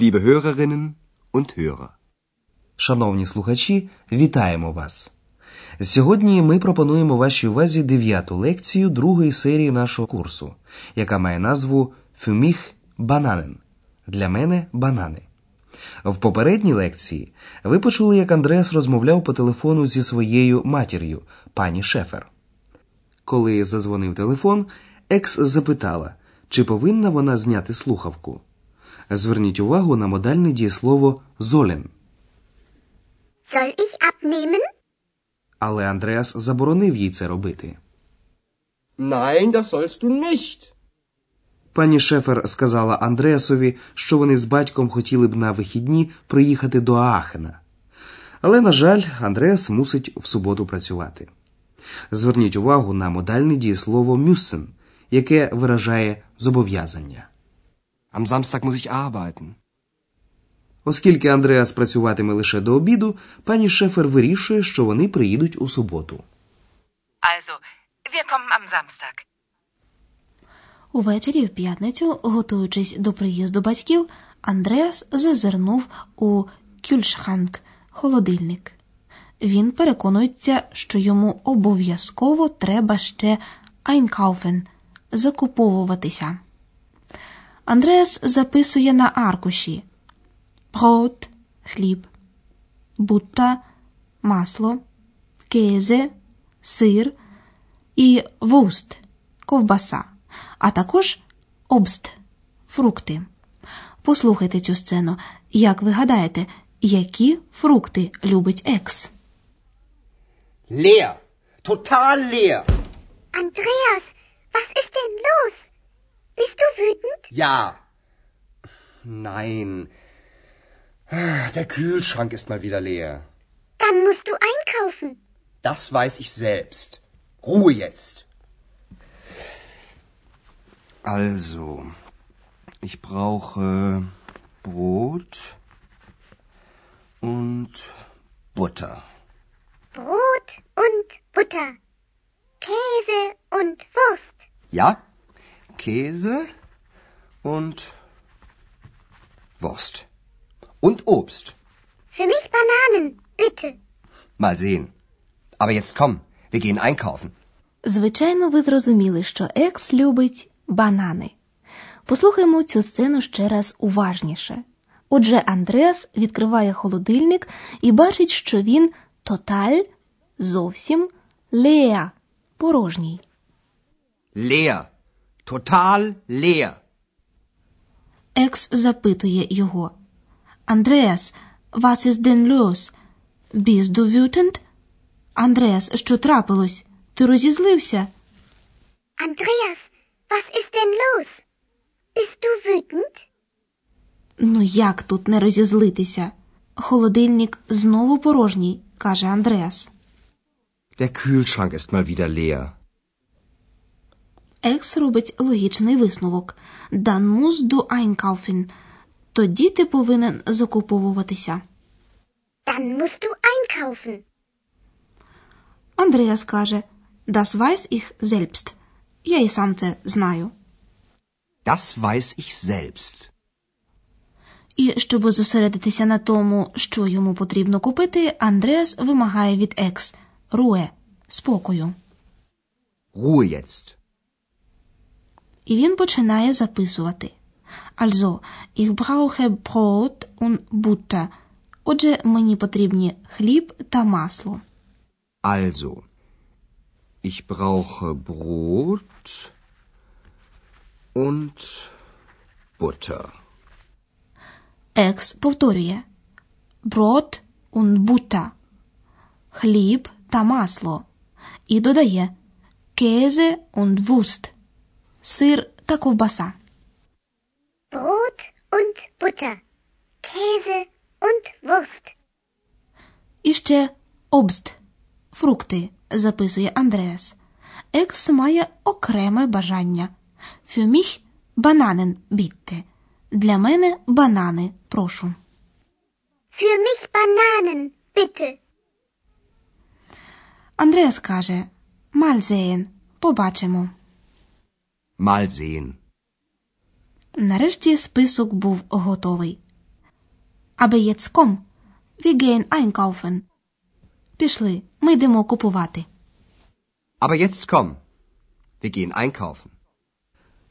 liebe Hörerinnen und Hörer. Шановні слухачі, вітаємо вас! Сьогодні ми пропонуємо вашій увазі дев'яту лекцію другої серії нашого курсу, яка має назву Фюміх бананен. Для мене банани. В попередній лекції ви почули, як Андреас розмовляв по телефону зі своєю матір'ю, пані Шефер. Коли задзвонив телефон, екс запитала, чи повинна вона зняти слухавку. Зверніть увагу на модальне дієслово золен. Soll ich abnehmen? Але Андреас заборонив їй це робити. Nein, das sollst du nicht. Пані Шефер сказала Андреасові, що вони з батьком хотіли б на вихідні приїхати до Аахена. Але, на жаль, Андреас мусить в суботу працювати. Зверніть увагу на модальне дієслово мюсен, яке виражає зобов'язання. Am Samstag muss ich arbeiten. Оскільки Андреас працюватиме лише до обіду, пані Шефер вирішує, що вони приїдуть у суботу. Also, wir kommen am Samstag. Увечері в п'ятницю, готуючись до приїзду батьків, Андреас зазирнув у кюльшханк холодильник. Він переконується, що йому обов'язково треба ще einkaufen закуповуватися. Андреас записує на аркуші Brot – хліб, Butter – масло, Käse – сир і Wurst – ковбаса, а також Obst – фрукти. Послухайте цю сцену. Як ви гадаєте, які фрукти любить екс? Leer. Total leer. Andreas, was ist denn los? Bist du wütend? Ja. Nein. Der Kühlschrank ist mal wieder leer. Dann musst du einkaufen. Das weiß ich selbst. Ruhe jetzt. Also, ich brauche Brot und Butter. Brot und Butter. Käse und Wurst. Ja, Käse und Wurst. Und Obst. Für mich Bananen, bitte. Mal sehen. Aber jetzt komm, wir gehen einkaufen. Звичайно, ви зрозуміли, що екс любить банани. Послухаймо цю сцену ще раз уважніше. Отже, Андреас відкриває холодильник і бачить, що він тоталь зовсім леа порожній. Leer. Total leer. Екс запитує його. Андреас, was ist denn los? Bist du wütend? Андреас, що трапилось? Ти розізлився? Andreas, was ist denn los? Bist du wütend? Ну як тут не розізлитися? Холодильник знову порожній, каже Андреас. Der Kühlschrank ist mal wieder leer. Екс робить логічний висновок. Dann musst du einkaufen. Тоді ти повинен закуповуватися. Dann musst du einkaufen. Андреас каже: Das weiß ich selbst. Я і сам це знаю. Das weiß ich selbst. І щоб зосередитися на тому, що йому потрібно купити, Андреас вимагає від екс руе спокою. Ruhe jetzt. І він починає записувати. Also, ich brauche Brot und Butter. Отже, мені потрібні хліб та масло. Also, ich brauche Brot und Butter. Екс повторює Brot und Butter. Хліб та масло. І додає Käse und Wurst. Сир та ковбаса. Brot und Butter. Käse und Wurst. І ще обст фрукти, записує Андреас. Екс має окреме бажання. Für mich Bananen bitte. Для мене банани, прошу. Für mich Bananen, bitte. Андреас каже: sehen, побачимо. Mal sehen. Нарешті список був готовий. Aber jetzt komm. Wir gehen einkaufen. Пішли. Ми йдемо купувати. Aber jetzt komm. Wir gehen einkaufen.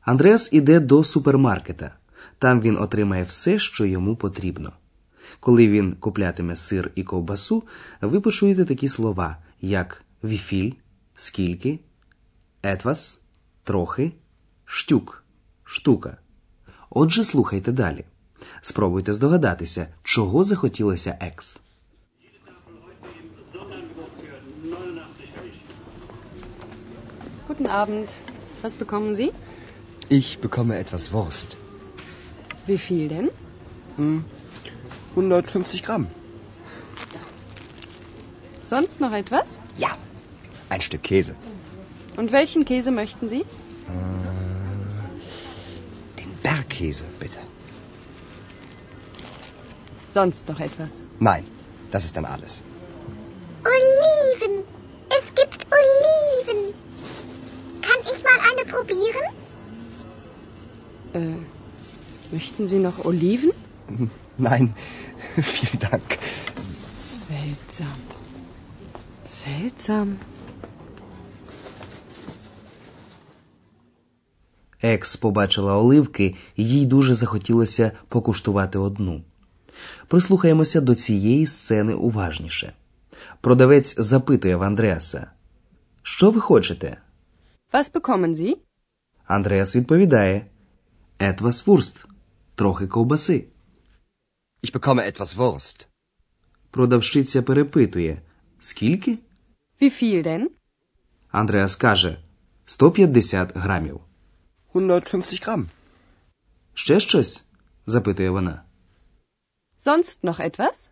Андреас іде до супермаркета. Там він отримає все, що йому потрібно. Коли він куплятиме сир і ковбасу, ви почуєте такі слова, як віфіль, скільки, етвас, трохи, штюк, штука. Отже, слухайте далі. Спробуйте здогадатися, чого захотілося екс. Guten Abend. Was bekommen Sie? Ich bekomme etwas Wurst. Wie viel denn? 150 Gramm. Sonst noch etwas? Ja. Ein Stück Käse. Und welchen Käse möchten Sie? Den Bergkäse, bitte. Sonst noch etwas? Nein, das ist dann alles. Oliven. Es gibt Oliven. Kann ich mal eine probieren? Äh, möchten Sie noch Oliven? Nein, vielen Dank. Seltsam. Seltsam. Екс побачила оливки, і їй дуже захотілося покуштувати одну. Прислухаємося до цієї сцени уважніше. Продавець запитує в Андреаса: Що ви хочете? Was bekommen Sie? Андреас відповідає: Етвас вурст, трохи ковбаси. Ich bekomme etwas Wurst. Продавщиця перепитує: Скільки? Wie viel denn? Андреас каже: 150 грамів. 150 Gramm. Ще щось? запитує вона. Sonst noch etwas?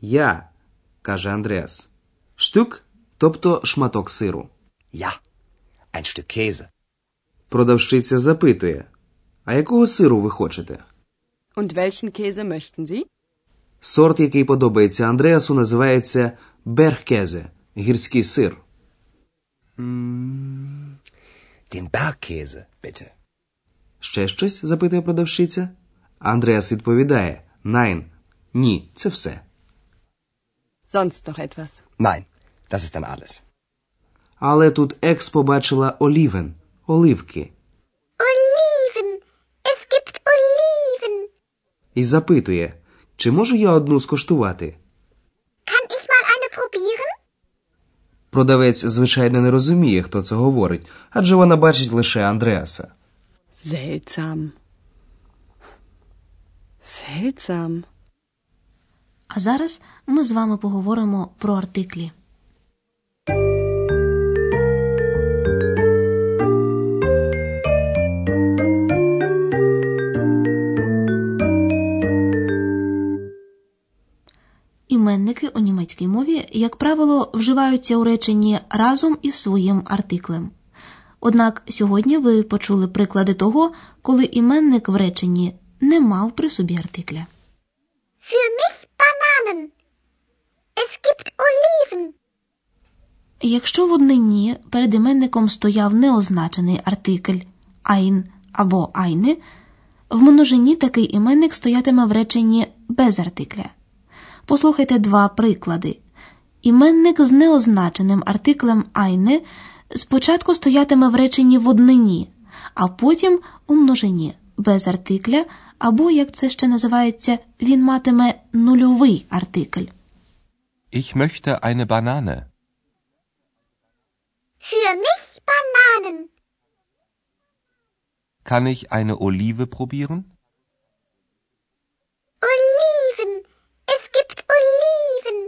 Я, каже Андреас. Штук, тобто шматок сиру. Ja. Ein Stück Käse. Продавщиця запитує: А якого сиру ви хочете? Und welchen Käse möchten Sie? Сорт, який подобається Андреасу, називається Бергкезе гірський сир. Den Bergkäse, bitte. Ще щось? запитує продавщиця. Андреас відповідає: Найн. Ні, це все. Sonst noch etwas? Nein, das ist dann alles. Але тут екс побачила олівен оливки Oliven. Es gibt Oliven. і запитує, чи можу я одну скоштувати? Kann ich mal eine probieren? Продавець, звичайно, не розуміє, хто це говорить, адже вона бачить лише Андреаса. Seltsam. Seltsam. А зараз ми з вами поговоримо про артиклі. Іменники у німецькій мові, як правило, вживаються у реченні разом із своїм артиклем. Однак сьогодні ви почули приклади того, коли іменник в реченні не мав при собі артикля. Für mich Bananen. Es gibt Oliven. Якщо в однині перед іменником стояв неозначений артикль ein або eine, в множині такий іменник стоятиме в реченні без артикля. Послухайте два приклади. Іменник з неозначеним артиклем eine спочатку стоятиме в реченні в однині, а потім у множині без артикля, або, як це ще називається, він матиме нульовий артикль. Ich möchte eine Banane. Für mich Bananen. Kann ich eine Olive probieren? Oliven. Es gibt Oliven.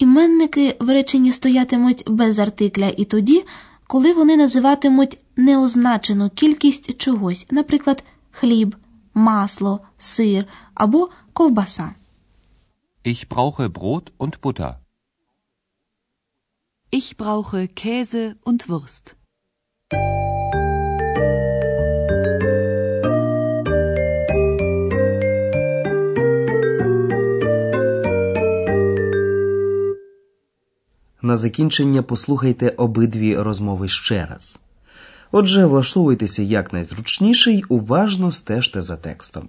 Іменники в реченні стоятимуть без артикля і тоді, коли вони називатимуть неозначену кількість чогось, наприклад, хліб, масло, сир або ковбаса. Ich brauche Brot und Butter. Ich brauche Käse und Wurst. На закінчення послухайте обидві розмови ще раз. Отже, влаштовуйтеся якнайзручніше й уважно стежте за текстом.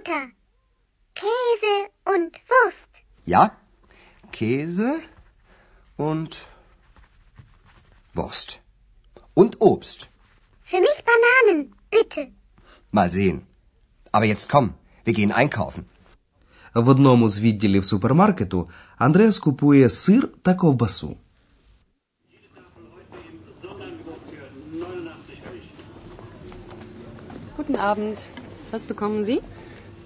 Butter. Käse und Wurst. Ja? Käse und Wurst. Und Obst. Für mich Bananen, bitte. Mal sehen. Aber jetzt komm, wir gehen einkaufen. В одному з відділів супермаркету Андреас купує сир та ковбасу. Guten Abend. Was bekommen Sie?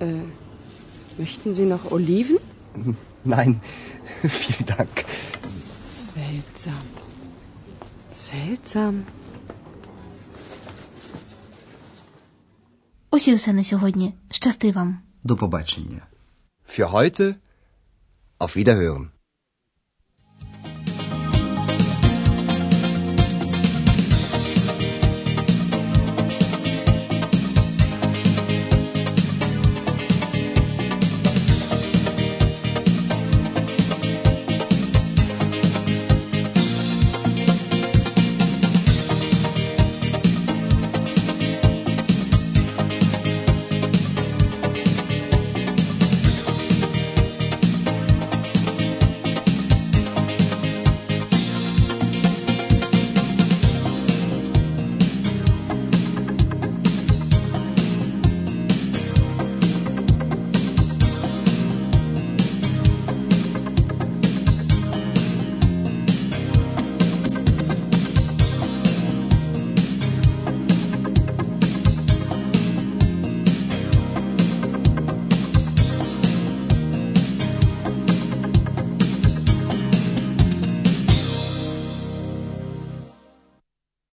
Äh, möchten Sie noch Oliven? Nein, vielen Dank. Seltsam. Seltsam. Ось і все на сьогодні. Щасти вам! До побачення. Für heute auf Wiederhören.